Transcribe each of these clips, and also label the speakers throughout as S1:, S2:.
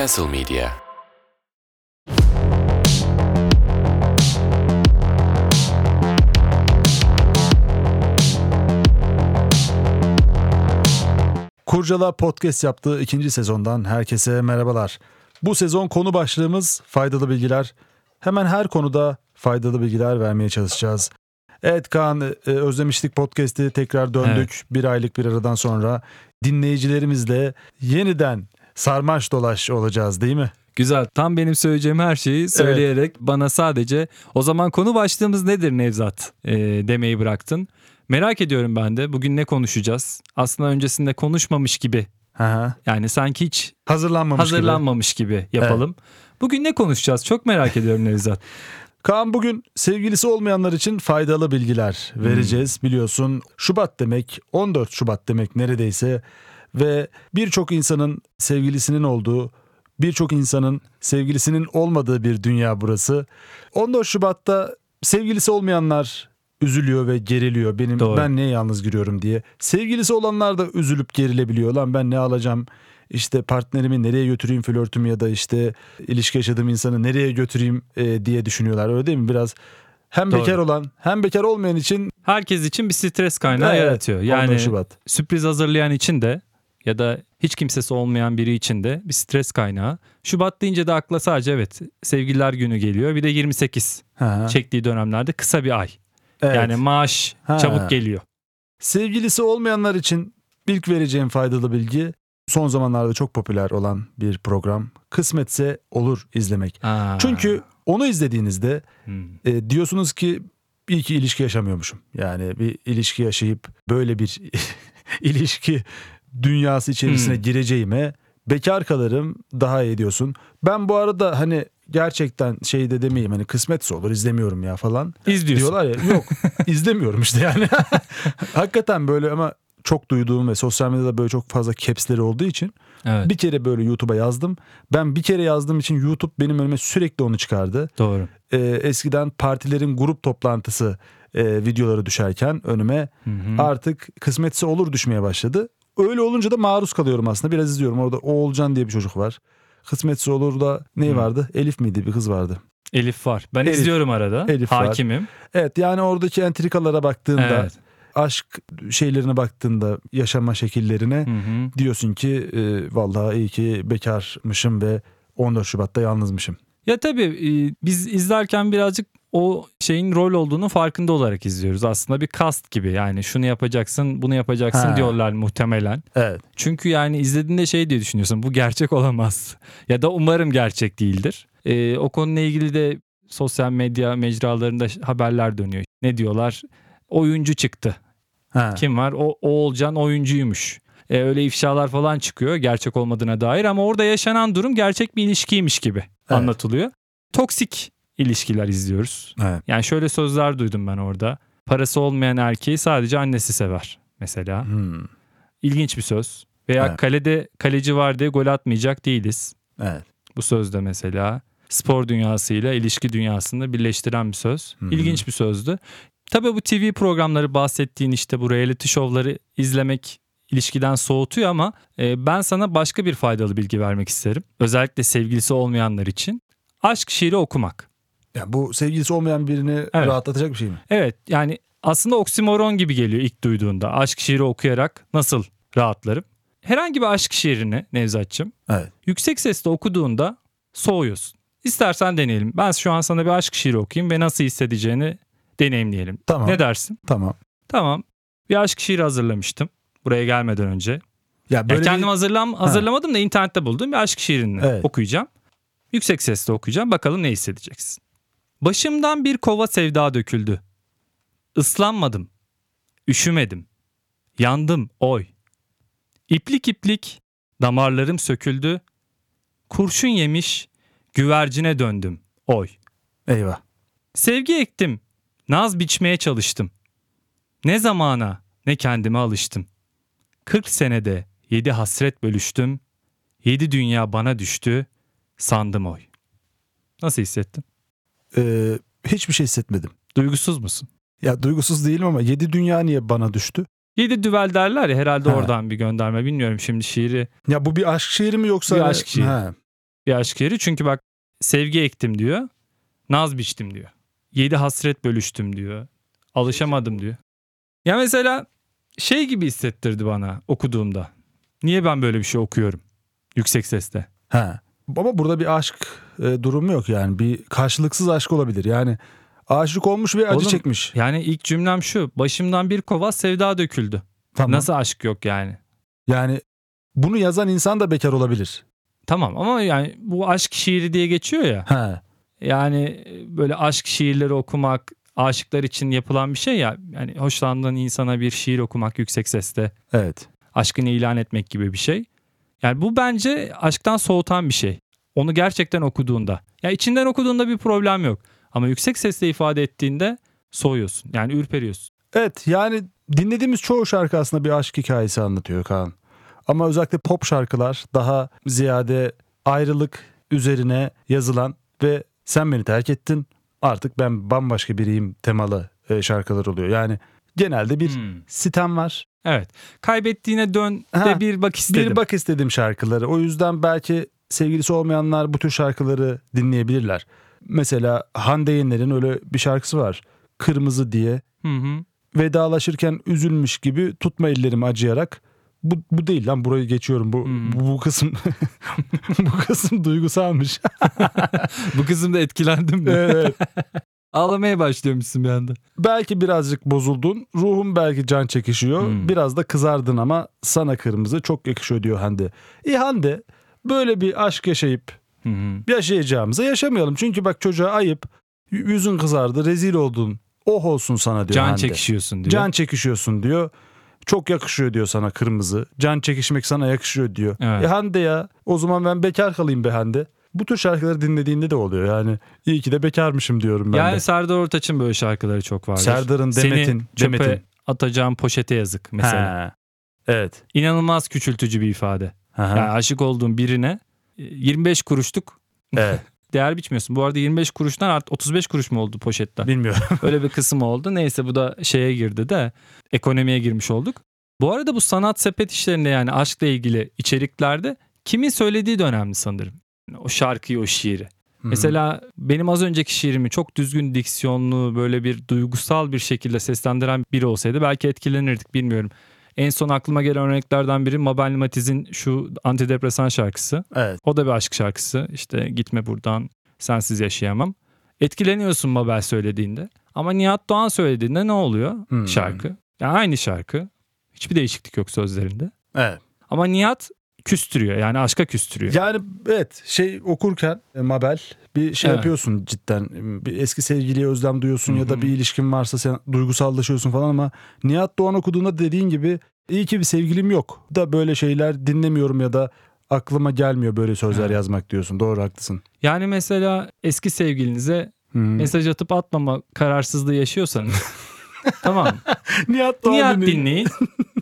S1: Castle Media
S2: Kurcala Podcast yaptığı ikinci sezondan herkese merhabalar. Bu sezon konu başlığımız faydalı bilgiler. Hemen her konuda faydalı bilgiler vermeye çalışacağız. Evet Kaan e, özlemiştik podcast'i tekrar döndük.
S3: Evet.
S2: Bir aylık bir aradan sonra dinleyicilerimizle yeniden sarmaş dolaş olacağız değil mi?
S3: Güzel. Tam benim söyleyeceğim her şeyi söyleyerek bana sadece o zaman konu başlığımız nedir Nevzat e, demeyi bıraktın. Merak ediyorum ben de bugün ne konuşacağız? Aslında öncesinde konuşmamış gibi
S2: hı.
S3: yani sanki hiç
S2: Hazırlanmamış gibi.
S3: hazırlanmamış gibi, yapalım. Bugün ne konuşacağız? Çok merak ediyorum Nevzat.
S2: Kaan bugün sevgilisi olmayanlar için faydalı bilgiler vereceğiz. Biliyorsun Şubat demek 14 Şubat demek neredeyse ve birçok insanın sevgilisinin olduğu birçok insanın sevgilisinin olmadığı bir dünya burası. 14 Şubat'ta sevgilisi olmayanlar üzülüyor ve geriliyor. Benim
S3: Doğru.
S2: ben niye yalnız giriyorum diye. Sevgilisi olanlar da üzülüp gerilebiliyor. Lan ben ne alacağım? İşte partnerimi nereye götüreyim flörtümü ya da işte ilişki yaşadığım insanı nereye götüreyim e, diye düşünüyorlar. Öyle değil mi? Biraz hem
S3: Doğru.
S2: bekar olan hem bekar olmayan için
S3: Herkes için bir stres kaynağı
S2: Evet,
S3: yaratıyor.
S2: 14
S3: Yani
S2: Şubat.
S3: sürpriz hazırlayan için de ya da hiç kimsesi olmayan biri için de bir stres kaynağı. Şubat deyince de akla sadece evet sevgililer günü geliyor. Bir de 28
S2: Ha,
S3: çektiği dönemlerde kısa bir ay.
S2: evet.
S3: Yani maaş
S2: Ha.
S3: çabuk geliyor.
S2: Sevgilisi olmayanlar için ilk vereceğim faydalı bilgi son zamanlarda çok popüler olan bir program. Kısmetse olur izlemek.
S3: Aa.
S2: Çünkü onu izlediğinizde
S3: Hmm.
S2: e, diyorsunuz ki iyi ki ilişki yaşamıyormuşum. Yani bir ilişki yaşayıp böyle bir ilişki dünyası içerisine
S3: Hmm.
S2: gireceğime bekar kalırım daha iyi diyorsun. Ben bu arada hani gerçekten şey de demeyeyim hani kısmetse olur izlemiyorum ya falan.
S3: İzliyorsun.
S2: Diyorlar ya yok izlemiyorum işte yani. Hakikaten böyle ama çok duyduğum ve sosyal medyada böyle çok fazla capsleri olduğu için
S3: Evet.
S2: bir kere böyle YouTube'a yazdım. Ben bir kere yazdığım için YouTube benim önüme sürekli onu çıkardı.
S3: Doğru.
S2: Ee, eskiden partilerin grup toplantısı e, videoları düşerken önüme
S3: Hı hı.
S2: artık kısmetse olur düşmeye başladı. Öyle olunca da maruz kalıyorum aslında. Biraz izliyorum. Orada Oğulcan diye bir çocuk var. Kısmetse olur da ne vardı? Elif miydi bir kız vardı.
S3: Elif var. Ben
S2: Elif.
S3: izliyorum arada.
S2: Elif var.
S3: Hakimim.
S2: Evet yani oradaki entrikalara baktığında
S3: Evet.
S2: aşk şeylerine baktığında yaşama şekillerine
S3: Hı hı.
S2: diyorsun ki e, vallahi iyi ki bekarmışım ve 14 Şubat'ta yalnızmışım.
S3: Ya tabii e, biz izlerken birazcık o şeyin rol olduğunu farkında olarak izliyoruz. Aslında bir kast gibi yani şunu yapacaksın bunu yapacaksın
S2: Ha.
S3: diyorlar muhtemelen.
S2: Evet.
S3: Çünkü yani izlediğinde şey diye düşünüyorsun bu gerçek olamaz. Ya da umarım gerçek değildir. E, o konuyla ilgili de sosyal medya mecralarında haberler dönüyor. Ne diyorlar? Oyuncu çıktı.
S2: Ha.
S3: Kim var? O Oğulcan oyuncuymuş. E, öyle ifşalar falan çıkıyor gerçek olmadığına dair ama orada yaşanan durum gerçek bir ilişkiymiş gibi anlatılıyor. Toksik ilişkiler izliyoruz.
S2: Evet.
S3: Yani şöyle sözler duydum ben orada. Parası olmayan erkeği sadece annesi sever mesela.
S2: Hmm.
S3: İlginç bir söz. Veya
S2: Evet.
S3: kalede kaleci var diye gol atmayacak değiliz.
S2: Evet.
S3: Bu sözde mesela spor dünyasıyla ilişki dünyasını birleştiren bir söz.
S2: Hı.
S3: İlginç bir sözdü. Tabii bu TV programları bahsettiğin işte bu reality şovları izlemek ilişkiden soğutuyor ama e, ben sana başka bir faydalı bilgi vermek isterim. Özellikle sevgilisi olmayanlar için. Aşk şiiri okumak.
S2: Ya bu sevgilisi olmayan birini
S3: Evet.
S2: rahatlatacak bir şey mi?
S3: Evet yani aslında oksimoron gibi geliyor ilk duyduğunda. Aşk şiiri okuyarak nasıl rahatlarım? Herhangi bir aşk şiirini Nevzat'cığım
S2: Evet.
S3: yüksek sesle okuduğunda soğuyorsun. İstersen deneyelim. Ben şu an sana bir aşk şiiri okuyayım ve nasıl hissedeceğini deneyimleyelim.
S2: Tamam.
S3: Ne dersin?
S2: Tamam.
S3: Tamam. Bir aşk şiiri hazırlamıştım buraya gelmeden önce.
S2: Ya
S3: Ya
S2: böyle
S3: kendim
S2: bir-
S3: hazırlam hazırlamadım da internette buldum bir aşk şiirini
S2: Evet.
S3: okuyacağım. Yüksek sesle okuyacağım. Bakalım ne hissedeceksin. Başımdan bir kova sevda döküldü. Islanmadım. Üşümedim. Yandım oy. İplik iplik damarlarım söküldü. Kurşun yemiş güvercine döndüm oy.
S2: Eyvah.
S3: Sevgi ektim. Naz biçmeye çalıştım. Ne zamana ne kendime alıştım. 40 senede yedi hasret bölüştüm. Yedi dünya bana düştü. Sandım oy. Nasıl hissettin?
S2: Ee, hiçbir şey hissetmedim.
S3: Duygusuz musun?
S2: Ya duygusuz değilim ama yedi dünya niye bana düştü?
S3: Yedi düvel derler ya herhalde
S2: Ha.
S3: oradan bir gönderme. Bilmiyorum şimdi şiiri.
S2: Ya bu bir aşk şiiri mi yoksa?
S3: Bir aşk şiiri.
S2: Ha.
S3: bir aşk şiiri. Çünkü bak sevgi ektim diyor. Naz biçtim diyor. Yedi hasret bölüştüm diyor. Alışamadım diyor. Ya mesela şey gibi hissettirdi bana okuduğumda. Niye ben böyle bir şey okuyorum? Yüksek sesle.
S2: Ha. Ama burada bir aşk e, durumu yok yani. Bir karşılıksız aşk olabilir. Yani aşık olmuş ve acı
S3: Oğlum,
S2: çekmiş.
S3: Yani ilk cümlem şu. Başımdan bir kova sevda döküldü.
S2: Tamam.
S3: Nasıl aşk yok yani?
S2: Yani bunu yazan insan da bekar olabilir.
S3: Tamam ama yani bu aşk şiiri diye geçiyor ya.
S2: Ha.
S3: Yani böyle aşk şiirleri okumak aşıklar için yapılan bir şey ya. Yani hoşlandığın insana bir şiir okumak yüksek sesle
S2: Evet.
S3: aşkını ilan etmek gibi bir şey. Yani bu bence aşktan soğutan bir şey. Onu gerçekten okuduğunda. Ya içinden okuduğunda bir problem yok. Ama yüksek sesle ifade ettiğinde soğuyorsun. Yani ürperiyorsun.
S2: Evet yani dinlediğimiz çoğu şarkı aslında bir aşk hikayesi anlatıyor Kaan. Ama özellikle pop şarkılar daha ziyade ayrılık üzerine yazılan ve sen beni terk ettin artık ben bambaşka biriyim temalı e, şarkılar oluyor. Yani genelde bir
S3: Hmm.
S2: sitem var.
S3: Evet. Kaybettiğine dön de
S2: Ha,
S3: bir bak istedim.
S2: Bir bak istedim şarkıları. O yüzden belki sevgilisi olmayanlar bu tür şarkıları dinleyebilirler. Mesela Hande Yener'in öyle bir şarkısı var. Kırmızı diye
S3: Hı hı.
S2: vedalaşırken üzülmüş gibi tutma ellerimi acıyarak bu, bu değil lan burayı geçiyorum bu
S3: Hmm.
S2: bu, bu kısım bu kısım duygusalmış.
S3: Bu kızım da etkilendim mi?
S2: evet.
S3: Ağlamaya başlıyormuşsun bir anda.
S2: Belki birazcık bozuldun. Ruhum belki can çekişiyor.
S3: Hmm.
S2: Biraz da kızardın ama sana kırmızı çok yakışıyor diyor Hande. İyi Hande böyle bir aşk yaşayıp
S3: Hı hı.
S2: yaşayacağımıza yaşamayalım. Çünkü bak çocuğa ayıp. Yüzün kızardı, rezil oldun. Oh olsun sana diyor
S3: Can
S2: Hande.
S3: çekişiyorsun diyor.
S2: Can çekişiyorsun diyor. Çok yakışıyor diyor sana kırmızı. Can çekişmek sana yakışıyor diyor.
S3: Evet.
S2: E Hande ya o zaman ben bekar kalayım be Hande. Bu tür şarkıları dinlediğinde de oluyor yani. İyi ki de bekarmışım diyorum ben
S3: yani
S2: de.
S3: Serdar Ortaç'ın böyle şarkıları çok vardır.
S2: Serdar'ın, Demet'in,
S3: Seni
S2: Demet'in.
S3: atacağım poşete yazık mesela.
S2: He. Evet.
S3: İnanılmaz küçültücü bir ifade.
S2: Aha.
S3: Yani aşık olduğun birine e, 25 kuruşluk
S2: Evet.
S3: değer biçmiyorsun. Bu arada 25 kuruştan art 35 kuruş mu oldu poşetler?
S2: Bilmiyorum.
S3: Öyle bir kısım oldu. Neyse bu da şeye girdi de ekonomiye girmiş olduk. Bu arada bu sanat sepet işlerinde yani aşkla ilgili içeriklerde kimin söylediği de önemli sanırım. O şarkıyı, o şiiri. Mesela benim az önceki şiirimi çok düzgün diksiyonlu böyle bir duygusal bir şekilde seslendiren biri olsaydı belki etkilenirdik bilmiyorum. En son aklıma gelen örneklerden biri Mabel Matiz'in şu antidepresan şarkısı.
S2: Evet.
S3: O da bir aşk şarkısı. İşte gitme buradan sensiz yaşayamam. Etkileniyorsun Mabel söylediğinde. Ama Nihat Doğan söylediğinde ne oluyor
S2: Hmm.
S3: şarkı? Yani aynı şarkı. Hiçbir değişiklik yok sözlerinde.
S2: Evet.
S3: Ama Nihat küstürüyor yani aşka küstürüyor.
S2: Yani evet şey okurken e, Mabel bir şey
S3: Evet.
S2: yapıyorsun cidden. Bir eski sevgiliye özlem duyuyorsun ya
S3: Hı
S2: da bir ilişkin varsa sen duygusallaşıyorsun falan ama Nihat Doğan okuduğunda dediğin gibi iyi ki bir sevgilim yok. Da böyle şeyler dinlemiyorum ya da aklıma gelmiyor böyle sözler
S3: Evet.
S2: yazmak diyorsun. Doğru haklısın.
S3: Yani mesela eski sevgilinize
S2: Hı.
S3: mesaj atıp atmama kararsızlığı yaşıyorsanız tamam
S2: Nihat Doğan
S3: Nihat
S2: dinleyin.
S3: dinleyin.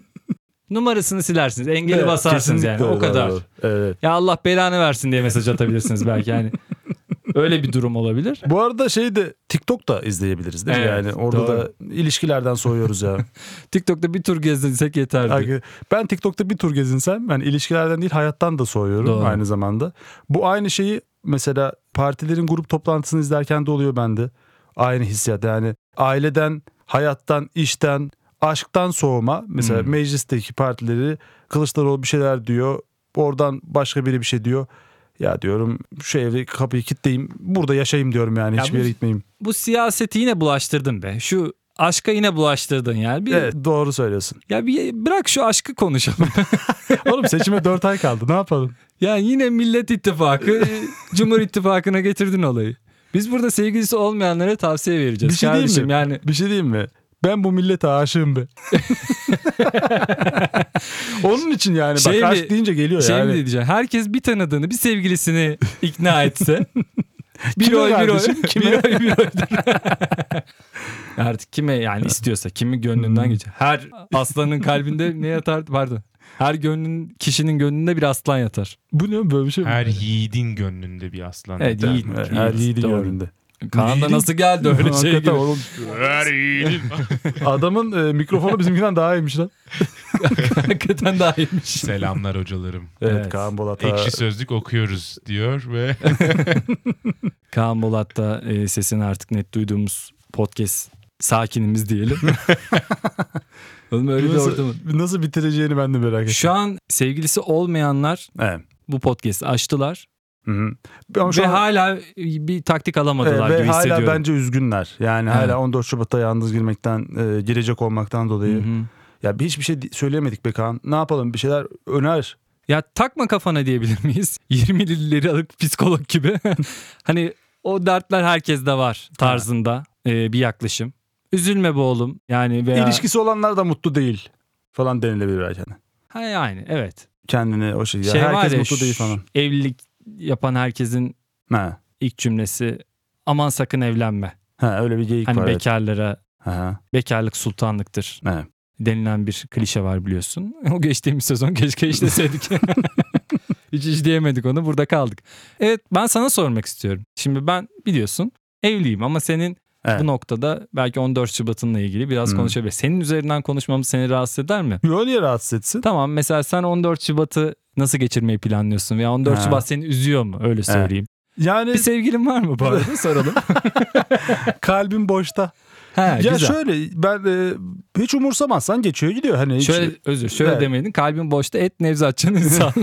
S3: Numarasını silersiniz. Engeli
S2: Evet,
S3: basarsınız yani. O kadar.
S2: doğru. Evet.
S3: Ya Allah belanı versin diye mesaj atabilirsiniz belki yani. Öyle bir durum olabilir.
S2: Bu arada şey de TikTok da izleyebiliriz değil mi?
S3: Evet,
S2: yani orada
S3: doğru.
S2: da ilişkilerden soğuyoruz ya.
S3: TikTok'ta bir tur gezinsek yeterdi.
S2: Ben TikTok'ta bir tur gezinsem ben ilişkilerden değil hayattan da soğuyorum
S3: Doğru.
S2: aynı zamanda. Bu aynı şeyi mesela partilerin grup toplantısını izlerken de oluyor bende. Aynı hissiyat yani aileden, hayattan, işten, aşktan soğuma. Mesela
S3: Hmm.
S2: meclisteki partileri Kılıçdaroğlu bir şeyler diyor. Oradan başka biri bir şey diyor. Ya diyorum şu evi kapıyı kilitleyeyim burada yaşayayım diyorum yani
S3: Ya
S2: hiçbir
S3: bu-
S2: yere gitmeyeyim.
S3: Bu siyaseti yine bulaştırdın be. Şu aşka yine bulaştırdın yani. Bir,
S2: Evet doğru söylüyorsun.
S3: Ya bir bırak şu aşkı konuşalım.
S2: Oğlum seçime 4 ay kaldı ne yapalım?
S3: yani yine Millet İttifakı, Cumhur İttifakı'na getirdin olayı. Biz burada sevgilisi olmayanlara tavsiye vereceğiz.
S2: Bir şey
S3: Kardeşim
S2: mi?
S3: yani
S2: Bir şey diyeyim mi? Ben bu millete aşığım be. Onun için yani
S3: Şey
S2: bak aşk deyince geliyor
S3: şey
S2: yani.
S3: mi diyeceğim? Herkes bir tanıdığını, bir sevgilisini ikna etse. bir
S2: Kime
S3: oy, bir oy,
S2: kime?
S3: bir oy, bir oydur. Artık kime yani istiyorsa, kimi gönlünden
S2: Hmm.
S3: geçer. Her aslanın kalbinde ne yatar? Pardon. Her gönlün kişinin gönlünde bir aslan yatar.
S2: Bu ne böyle bir şey mi?
S1: Her yiğidin gönlünde bir aslan.
S3: Evet,
S1: yatar.
S3: yiğit.
S2: Evet, her
S3: Yiğit,
S2: yiğidin
S3: doğru.
S2: gönlünde.
S3: Kaan da nasıl geldi öyle şey
S2: Hakikaten
S3: gibi.
S2: oğlum, adamın e, mikrofonu bizimkinden daha iyiymiş lan.
S3: Hakikaten daha iyiymiş.
S1: Selamlar hocalarım.
S2: Evet,
S3: Evet.
S2: Kaan Bolat'a.
S1: Ekşi sözlük okuyoruz diyor ve
S3: Kaan Bolat da e, sesini artık net duyduğumuz podcast sakinimiz diyelim. Oğlum öyle bir
S2: nasıl,
S3: ortamı.
S2: nasıl bitireceğini ben de merak ettim.
S3: Şu an sevgilisi olmayanlar
S2: Evet.
S3: bu podcast'i açtılar.
S2: Hı hı. Şu
S3: ve
S2: an-
S3: hala bir taktik alamadılar
S2: e, ve
S3: gibi
S2: hala
S3: hissediyorum.
S2: bence üzgünler. Yani
S3: Evet.
S2: hala 14 Şubat'ta yalnız girmekten, e, girecek olmaktan dolayı.
S3: Hı hı.
S2: Ya hiçbir şey di- söyleyemedik be Kaan. Ne yapalım bir şeyler öner.
S3: Ya takma kafana diyebilir miyiz? 20 liralık psikolog gibi. hani o dertler herkeste var tarzında e, bir yaklaşım. Üzülme be oğlum. Yani veya...
S2: İlişkisi olanlar da mutlu değil falan denilebilir belki. Yani.
S3: Ha yani evet.
S2: Kendini o şey.
S3: şey
S2: herkes
S3: ya
S2: mutlu değil falan.
S3: evlilik yapan herkesin
S2: Ha.
S3: ilk cümlesi aman sakın evlenme.
S2: Ha öyle bir geyik
S3: Hani
S2: var. evet.
S3: bekarlara
S2: Ha,
S3: bekarlık sultanlıktır
S2: evet.
S3: denilen bir klişe var biliyorsun. O geçtiğimiz sezon keşke işleseydik. Hiç işleyemedik onu burada kaldık. Evet ben sana sormak istiyorum. Şimdi ben biliyorsun evliyim ama senin
S2: Evet.
S3: bu noktada belki 14 Şubat'ınla ilgili biraz
S2: Hmm.
S3: konuşabiliriz. Senin üzerinden konuşmamız seni rahatsız eder mi?
S2: Yo niye rahatsız etsin?
S3: Tamam mesela sen 14 Şubat'ı nasıl geçirmeyi planlıyorsun veya 14
S2: Ha.
S3: Şubat seni üzüyor mu öyle söyleyeyim.
S2: Yani
S3: Bir sevgilin var mı bu arada soralım.
S2: kalbim boşta.
S3: ha,
S2: ya
S3: güzel.
S2: şöyle ben e, hiç umursamazsan geçiyor gidiyor. Hani hiç,
S3: Şöyle özür şöyle
S2: Evet.
S3: demeydin kalbin boşta et Nevzatçı'nın insan.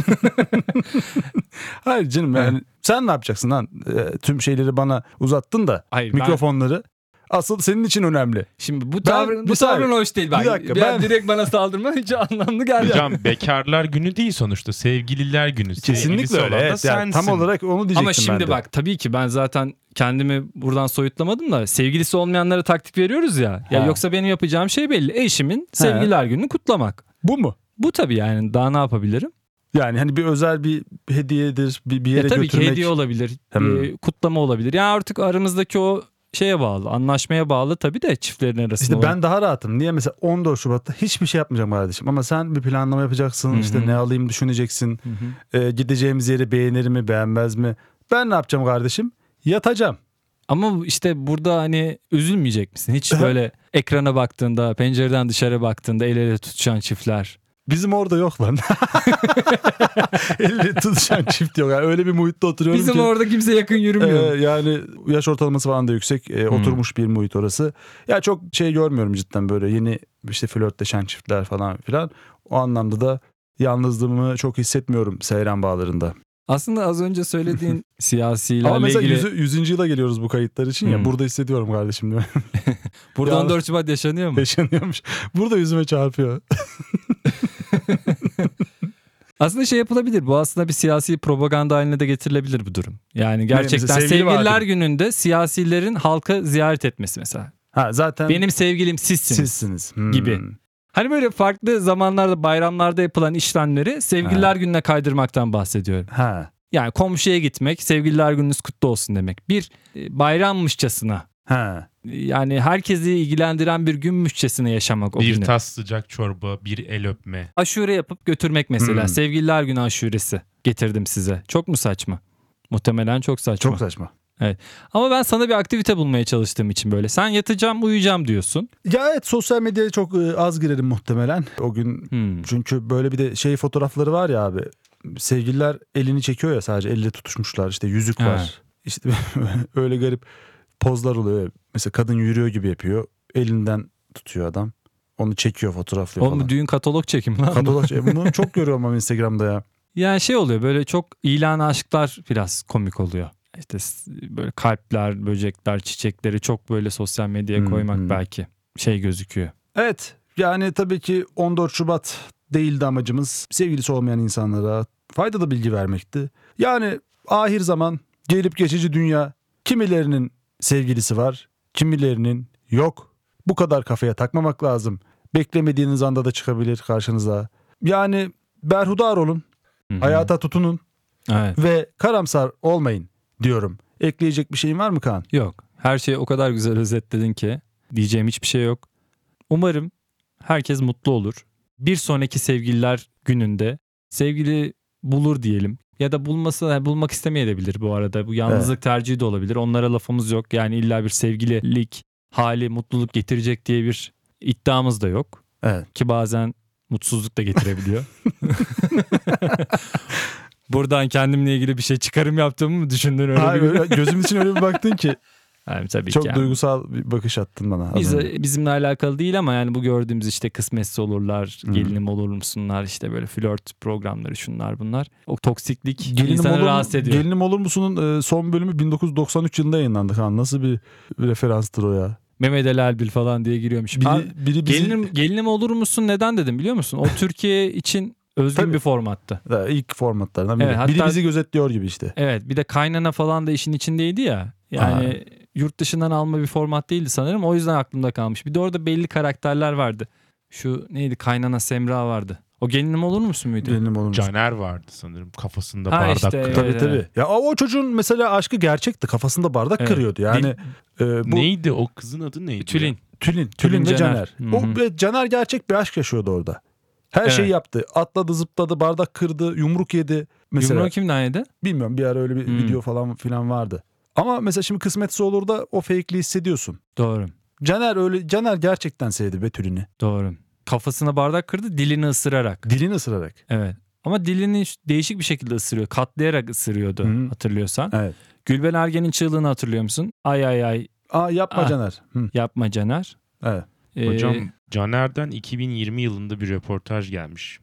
S2: Hayır canım yani sen ne yapacaksın lan? E, tüm şeyleri bana uzattın da
S3: Hayır ben-
S2: mikrofonları. Asıl senin için önemli.
S3: Şimdi bu tavrın, bu tavrın hoş değil. Bak,
S2: Bir dakika,
S3: bir
S2: ben-
S3: direkt bana saldırma hiç anlamlı gelmiyor.
S1: hocam bekarlar günü değil sonuçta sevgililer günü.
S2: Kesinlikle öyle. Evet, yani tam olarak onu diyecektim
S3: Ama
S2: ben
S3: şimdi
S2: de.
S3: bak tabii ki ben zaten kendimi buradan soyutlamadım da sevgilisi olmayanlara taktik veriyoruz ya. Ya
S2: Ha.
S3: yoksa benim yapacağım şey belli. Eşimin sevgililer gününü kutlamak.
S2: Bu mu?
S3: Bu tabii yani daha ne yapabilirim?
S2: Yani hani bir özel bir hediyedir, bir, bir yere
S3: E tabii
S2: götürmek.
S3: ki hediye olabilir,
S2: Hmm.
S3: bir kutlama olabilir. Yani artık aramızdaki o şeye bağlı, anlaşmaya bağlı tabii de çiftlerin arasında.
S2: İşte
S3: olan.
S2: ben daha rahatım. Niye mesela 14 Şubat'ta hiçbir şey yapmayacağım kardeşim. Ama sen bir planlama yapacaksın.
S3: Hı hı.
S2: işte ne alayım düşüneceksin.
S3: Hı hı.
S2: Ee, gideceğimiz yeri beğenir mi beğenmez mi? Ben ne yapacağım kardeşim? Yatacağım.
S3: Ama işte burada hani üzülmeyecek misin? Hiç böyle ekrana baktığında, pencereden dışarı baktığında el ele tutuşan çiftler.
S2: Bizim orada yok lan. Elle tutuşan çift yok. Yani öyle bir muhitte oturuyorum
S3: Bizim
S2: ki.
S3: orada kimse yakın yürümüyor.
S2: Ee, yani yaş ortalaması falan da yüksek. Ee,
S3: Hmm.
S2: Oturmuş bir muhit orası. Ya çok şey görmüyorum cidden böyle yeni işte flörtleşen çiftler falan filan. O anlamda da yalnızlığımı çok hissetmiyorum Seyran Bağları'nda.
S3: Aslında az önce söylediğin siyasilerle
S2: Ama mesela
S3: ilgili
S2: 100. 100. yıla geliyoruz bu kayıtlar için ya
S3: Hmm.
S2: burada hissediyorum kardeşim diyor.
S3: burada
S2: Yalnız-
S3: 14 Şubat yaşanıyor mu?
S2: Yaşanıyormuş. Burada yüzüme çarpıyor.
S3: Aslında şey yapılabilir. Bu aslında bir siyasi propaganda haline de getirilebilir bu durum. Yani gerçekten
S2: sevgili
S3: sevgililer
S2: vaadi.
S3: gününde siyasilerin halka ziyaret etmesi mesela.
S2: Ha zaten
S3: Benim sevgilim sizsiniz.
S2: sizsiniz. Hmm.
S3: gibi. Hani böyle farklı zamanlarda bayramlarda yapılan işlemleri sevgililer gününe kaydırmaktan bahsediyorum.
S2: Ha.
S3: Yani komşuya gitmek, sevgililer gününüz kutlu olsun demek. Bir e, bayrammışçasına
S2: Ha.
S3: yani herkesi ilgilendiren bir günmüşçesine yaşamak o
S1: Bir
S3: günü.
S1: tas sıcak çorba, bir el öpme.
S3: Aşure yapıp götürmek mesela.
S2: Hmm.
S3: Sevgililer günü aşuresi getirdim size. Çok mu saçma? Muhtemelen çok saçma.
S2: Çok saçma.
S3: Ama ben sana bir aktivite bulmaya çalıştığım için böyle. Sen yatacağım uyuyacağım diyorsun.
S2: Ya evet sosyal medyaya çok e, az girerim muhtemelen. O gün
S3: Hmm.
S2: Çünkü böyle bir de şey fotoğrafları var ya abi. Sevgililer elini çekiyor ya sadece elle tutuşmuşlar. işte yüzük var. İşte öyle garip pozlar oluyor. Mesela kadın yürüyor gibi yapıyor. Elinden tutuyor adam. Onu çekiyor fotoğraflıyor
S3: Oğlum
S2: falan.
S3: düğün katalog çekimi lan.
S2: Katalog, e, bunu çok görüyorum ama Instagram'da ya.
S3: Yani şey oluyor böyle çok ilan aşklar biraz komik oluyor. İşte böyle kalpler, böcekler, çiçekleri çok böyle sosyal medyaya
S2: Hmm,
S3: koymak
S2: hmm.
S3: belki şey gözüküyor.
S2: Evet yani tabii ki 14 Şubat değildi amacımız. Sevgilisi olmayan insanlara faydalı bilgi vermekti. Yani ahir zaman gelip geçici dünya kimilerinin sevgilisi var kimilerinin yok. Bu kadar kafaya takmamak lazım. Beklemediğiniz anda da çıkabilir karşınıza. Yani berhudar olun,
S3: Hı hı.
S2: hayata tutunun
S3: Evet.
S2: ve karamsar olmayın diyorum. Ekleyecek bir şeyin var mı Kaan?
S3: Yok. Her şeyi o kadar güzel özetledin ki diyeceğim hiçbir şey yok. Umarım herkes mutlu olur. Bir sonraki sevgililer gününde sevgili bulur diyelim. Ya da bulması yani bulmak istemeyebilir bu arada. Bu yalnızlık tercihi de olabilir. Onlara lafımız yok. Yani illa bir sevgililik hali mutluluk getirecek diye bir iddiamız da yok.
S2: Evet.
S3: Ki bazen mutsuzluk da getirebiliyor. Buradan kendimle ilgili bir şey çıkarım yaptığımı mı düşündün öyle
S2: Hayır,
S3: bir...
S2: gözümün içine öyle bir baktın ki
S3: Yani tabii
S2: çok
S3: ki. yani.
S2: duygusal bir bakış attın bana.
S3: Biz,
S2: önce.
S3: bizimle alakalı değil ama yani bu gördüğümüz işte kısmetsiz olurlar,
S2: Hı.
S3: gelinim olur musunlar işte böyle flört programları şunlar bunlar. O toksiklik
S2: Gelinim
S3: insanı
S2: olur,
S3: rahatsız ediyor.
S2: Gelinim olur musunun e, son bölümü 1993 yılında yayınlandı. Han. Nasıl bir referanstır o ya?
S3: Mehmet Ali Erbil falan diye giriyormuş.
S2: Biri,
S3: Abi,
S2: biri bizi,
S3: gelinim, gelinim olur musun neden dedim biliyor musun? O Türkiye için özgün
S2: Tabii.
S3: bir formattı.
S2: Ha, ilk formatlardan biri.
S3: Evet, hatta-
S2: biri bizi gözetliyor gibi işte.
S3: Evet bir de kaynana falan da işin içindeydi ya. Yani yurt dışından alma bir format değildi sanırım. O yüzden aklımda kalmış. Bir de orada belli karakterler vardı. Şu neydi kaynana Semra vardı. O gelinim olur musun muydu?
S2: Gelinim olur musun?
S1: Caner vardı sanırım kafasında
S3: Ha,
S1: bardak
S3: işte, evet.
S2: Tabii tabii. Ya o çocuğun mesela aşkı gerçekti. Kafasında bardak
S3: Evet.
S2: kırıyordu. Yani e, bu
S1: Neydi o kızın adı neydi?
S3: Tülin.
S2: Tülin, Tülin,
S3: Tülin
S2: ve
S3: Caner.
S2: Caner. O
S3: hı.
S2: ve Caner gerçek bir aşk yaşıyordu orada. Her
S3: Evet.
S2: şeyi yaptı. Atladı, zıpladı, bardak kırdı, yumruk yedi. Mesela
S3: Yumruğu kimden yedi?
S2: bilmiyorum bir ara öyle bir
S3: Hmm.
S2: video falan filan vardı. Ama mesela şimdi kısmetse olur da o fake'liği hissediyorsun.
S3: Doğru.
S2: Caner öyle Caner gerçekten sevdi be Tülin'i.
S3: Doğru. Kafasına bardak kırdı dilini ısırarak.
S2: Dilini ısırarak.
S3: Evet. Ama dilini değişik bir şekilde ısırıyor. Katlayarak ısırıyordu
S2: Hı.
S3: hatırlıyorsan.
S2: Evet.
S3: Gülben Ergen'in çığlığını hatırlıyor musun? Ay ay ay
S2: Aa yapma
S3: Ah.
S2: Caner. Hı,
S3: yapma Caner.
S2: evet.
S3: Ee,
S1: Hocam Caner'den 2020 yılında bir röportaj gelmiş.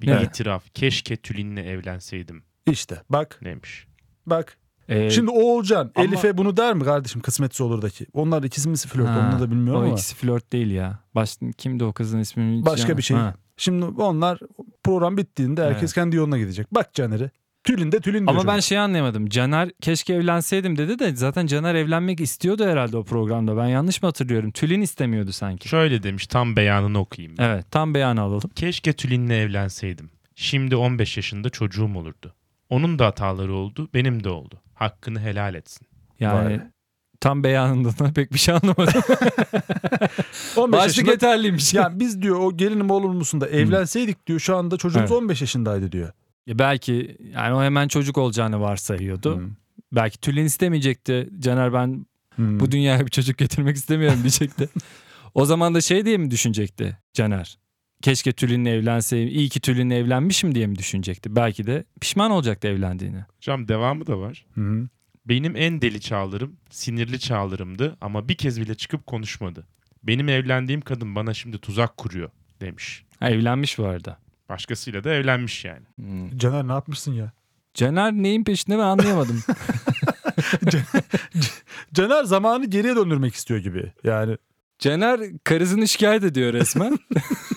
S1: Bir
S2: Evet.
S1: itiraf. Keşke Tülin'le evlenseydim
S2: İşte bak
S1: demiş.
S2: bak.
S3: E,
S2: Şimdi Oğulcan
S3: ama-
S2: Elif'e bunu der mi kardeşim kısmetse olurdaki? Onlar ikisi mi flört
S3: Ha,
S2: onu da bilmiyorum
S3: o
S2: ama.
S3: ikisi flört değil ya. Baş, kimdi o kızın ismini?
S2: Başka bir şey.
S3: Ha.
S2: Şimdi onlar program bittiğinde herkes
S3: Evet.
S2: kendi yoluna gidecek. Bak Caner'e. Tülin de Tülin diyor.
S3: Ama ben
S2: çocuk.
S3: şey anlayamadım. Caner keşke evlenseydim dedi de zaten Caner evlenmek istiyordu herhalde o programda. Ben yanlış mı hatırlıyorum? Tülin istemiyordu sanki.
S1: Şöyle demiş tam beyanını okuyayım.
S3: Evet tam beyanı alalım.
S1: Keşke Tülin'le evlenseydim. Şimdi 15 yaşında çocuğum olurdu. Onun da hataları oldu, benim de oldu. Hakkını helal etsin.
S2: Vay
S3: Yani
S2: be.
S3: tam beyanından pek bir şey anlamadım.
S2: 15
S3: Başlık
S2: yaşında
S3: yeterliymiş.
S2: yani biz diyor o gelinim olur musun da evlenseydik diyor şu anda çocuğumuz
S3: Evet.
S2: 15 yaşındaydı diyor.
S3: Ya belki yani o hemen çocuk olacağını varsayıyordu.
S2: Hı.
S3: Belki Tülin istemeyecekti. Caner ben
S2: Hı.
S3: bu dünyaya bir çocuk getirmek istemiyorum diyecekti. o zaman da şey diye mi düşünecekti Caner? Keşke Tülin'le evlenseydim. İyi ki Tülin'le evlenmişim diye mi düşünecekti? Belki de pişman olacaktı evlendiğine.
S1: Hocam devamı da var.
S2: Hı hı.
S1: Benim en deli çağlarım, sinirli çağlarımdı ama bir kez bile çıkıp konuşmadı. Benim evlendiğim kadın bana şimdi tuzak kuruyor demiş.
S3: Ha, evlenmiş bu arada.
S1: Başkasıyla da evlenmiş yani.
S3: Hmm.
S2: Caner ne yapmışsın ya?
S3: Caner neyin peşinde ben anlayamadım.
S2: Caner zamanı geriye döndürmek istiyor gibi. Yani
S3: Caner karısını şikayet ediyor resmen.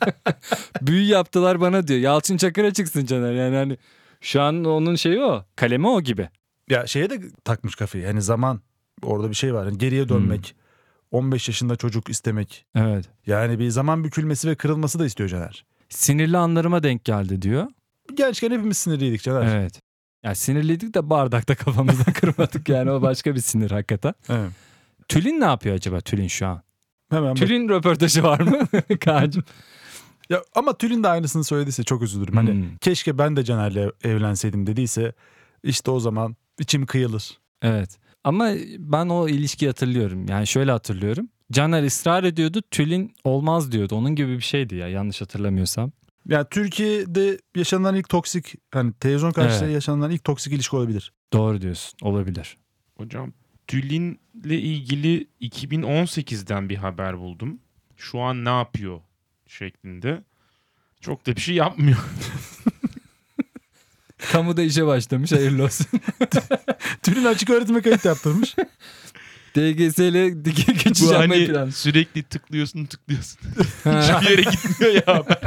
S3: Büyü yaptılar bana diyor. Yalçın Çakır'a çıksın Caner. Yani hani şu an onun şeyi o. Kalemi o gibi.
S2: ya şeye de takmış kafayı. Yani zaman orada bir şey var. Yani geriye dönmek. 15 yaşında çocuk istemek.
S3: Evet.
S2: Yani bir zaman bükülmesi ve kırılması da istiyor Caner.
S3: Sinirli anlarıma denk geldi diyor.
S2: Gençken hepimiz sinirliydik Caner.
S3: Evet. Ya sinirliydik de bardakta kafamızdan kırmadık yani o başka bir sinir hakikaten.
S2: Evet.
S3: Tülin ne yapıyor acaba Tülin şu an?
S2: Hemen bak-
S3: Tülin röportajı var mı Kaan'cığım?
S2: Ya ama Tülin de aynısını söylediyse çok üzülürüm. Hani
S3: Hmm.
S2: keşke ben de Caner'le evlenseydim dediyse işte o zaman içim kıyılır.
S3: Evet. Ama ben o ilişkiyi hatırlıyorum. Yani şöyle hatırlıyorum. Caner ısrar ediyordu. Tülin olmaz diyordu. Onun gibi bir şeydi ya yanlış hatırlamıyorsam.
S2: Yani Türkiye'de yaşanılan ilk toksik hani televizyon karşısında
S3: Evet.
S2: yaşanılan ilk toksik ilişki olabilir.
S3: Doğru diyorsun. Olabilir.
S1: Hocam Tülin'le ilgili 2018'den bir haber buldum. Şu an ne yapıyor şeklinde. Çok da bir şey yapmıyor.
S3: Kamuda işe başlamış. Hayırlı olsun.
S2: Tülin açık öğretime kayıt yaptırmış.
S3: DGS ile dikey geçiş
S1: Bu
S3: yapmayı
S1: hani
S3: plan.
S1: sürekli tıklıyorsun tıklıyorsun. Hiçbir yere gitmiyor ya haber.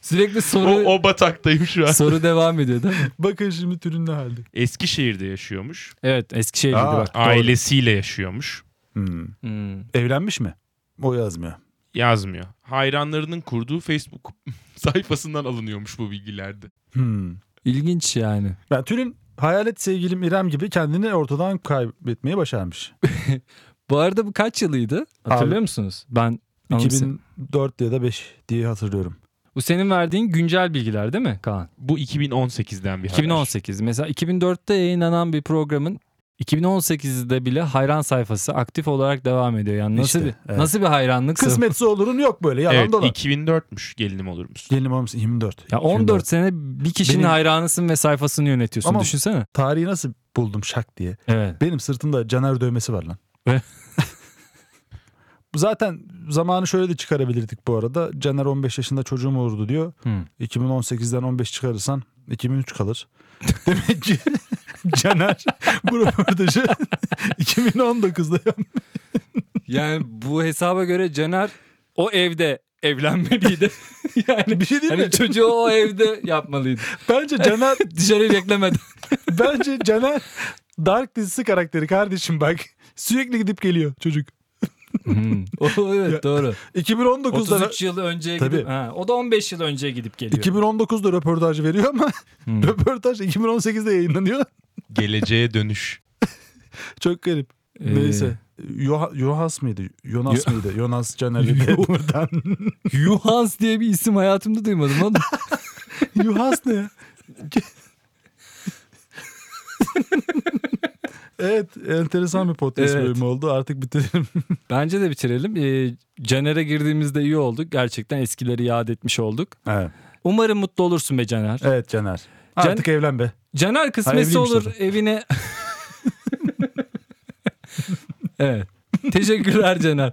S3: Sürekli soru
S1: O, o bataktayım şu an.
S3: soru devam ediyor değil mi?
S2: Bakın şimdi Tülin ne halde.
S1: Eskişehir'de yaşıyormuş.
S3: Evet Eskişehir'deydi
S2: Aa,
S3: bak. doğru.
S1: Ailesiyle yaşıyormuş.
S2: Hmm.
S3: Hmm.
S2: Evlenmiş mi? O yazmıyor.
S1: Yazmıyor. Hayranlarının kurduğu Facebook sayfasından alınıyormuş bu bilgilerde.
S2: Hmm.
S3: İlginç yani.
S2: Yani Tülin hayalet sevgilim İrem gibi kendini ortadan kaybetmeyi başarmış.
S3: Bu arada bu kaç yılıydı? Hatırlıyor
S2: Abi,
S3: musunuz? Ben anımsayayım.
S2: 2004 ya da 5 diye hatırlıyorum.
S3: Bu senin verdiğin güncel bilgiler değil mi Kaan?
S1: Bu 2018'den bir haber.
S3: 2018. Mesela 2004'te yayınlanan bir programın 2018'de bile hayran sayfası aktif olarak devam ediyor. Yani nasıl
S2: İşte,
S3: bir
S2: evet.
S3: nasıl bir hayranlık?
S2: Kısmetse olurun yok böyle yalan
S1: Evet
S2: dolan.
S1: 2004'müş gelinim olur musun?
S2: Gelinim olmuş 24.
S3: Ya 14 sene bir kişinin
S2: Benim-
S3: hayranısın ve sayfasını yönetiyorsun.
S2: Ama-
S3: Düşünsene.
S2: Tarihi nasıl buldum şak diye.
S3: Evet.
S2: Benim sırtımda Caner dövmesi var lan.
S3: Ve-
S2: Zaten zamanı şöyle de çıkarabilirdik bu arada. Caner 15 yaşında çocuğum olurdu diyor.
S3: Hı.
S2: 2018'den 15 çıkarırsan 2003 kalır. Demek ki Caner bu röportajı 2019'da yapmış.
S3: Yani bu hesaba göre Caner o evde evlenmeliydi. yani
S2: Bir şey değil mi?
S3: hani çocuğu o evde yapmalıydı.
S2: Bence Caner
S3: Dışarıyı beklemedi.
S2: bence Caner Dark dizisi karakteri kardeşim bak. Sürekli gidip geliyor çocuk.
S3: Hmm. o evet doğru.
S2: 2019'da
S3: 33 yıl önceye
S2: Tabii.
S3: gidip ha, o da 15 yıl önceye gidip geliyor.
S2: 2019'da röportaj veriyor ama
S3: Hmm.
S2: röportaj 2018'de yayınlanıyor.
S1: Geleceğe dönüş.
S2: Çok garip.
S3: Ee,
S2: Neyse. Yoha, Yohas mıydı? Yonas
S3: Yo-
S2: mıydı? Yonas Caner'i buradan.
S3: Yuhans diye bir isim hayatımda duymadım oğlum.
S2: Yohas ne ya? Evet enteresan bir podcast
S3: Evet.
S2: bölümü oldu. Artık bitirelim.
S3: Bence de bitirelim. Ee, Caner'e girdiğimizde iyi olduk. Gerçekten eskileri yad etmiş olduk.
S2: Evet,
S3: Umarım mutlu olursun be Caner.
S2: evet Caner. Artık evlen be.
S3: Caner kısmetse olur
S2: zaten.
S3: evine. evet. Teşekkürler Caner.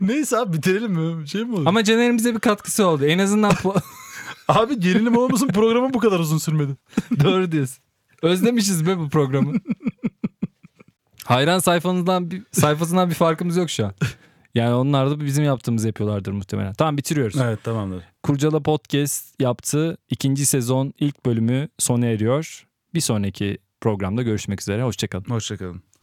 S2: Neyse abi bitirelim mi? Şey mi olur?
S3: Ama Caner'in bize bir katkısı oldu. En azından
S2: Abi gerilim olmasın programı bu kadar uzun sürmedi.
S3: doğru diyorsun. Özlemişiz be bu programı. Hayran sayfanızdan bir, sayfasından bir farkımız yok şu an. Yani onlar da bizim yaptığımızı yapıyorlardır muhtemelen. Tamam bitiriyoruz.
S2: Evet tamamdır.
S3: Kurcala Podcast yaptığı ikinci sezon ilk bölümü sona eriyor. Bir sonraki programda görüşmek üzere. Hoşçakalın.
S2: Hoşçakalın.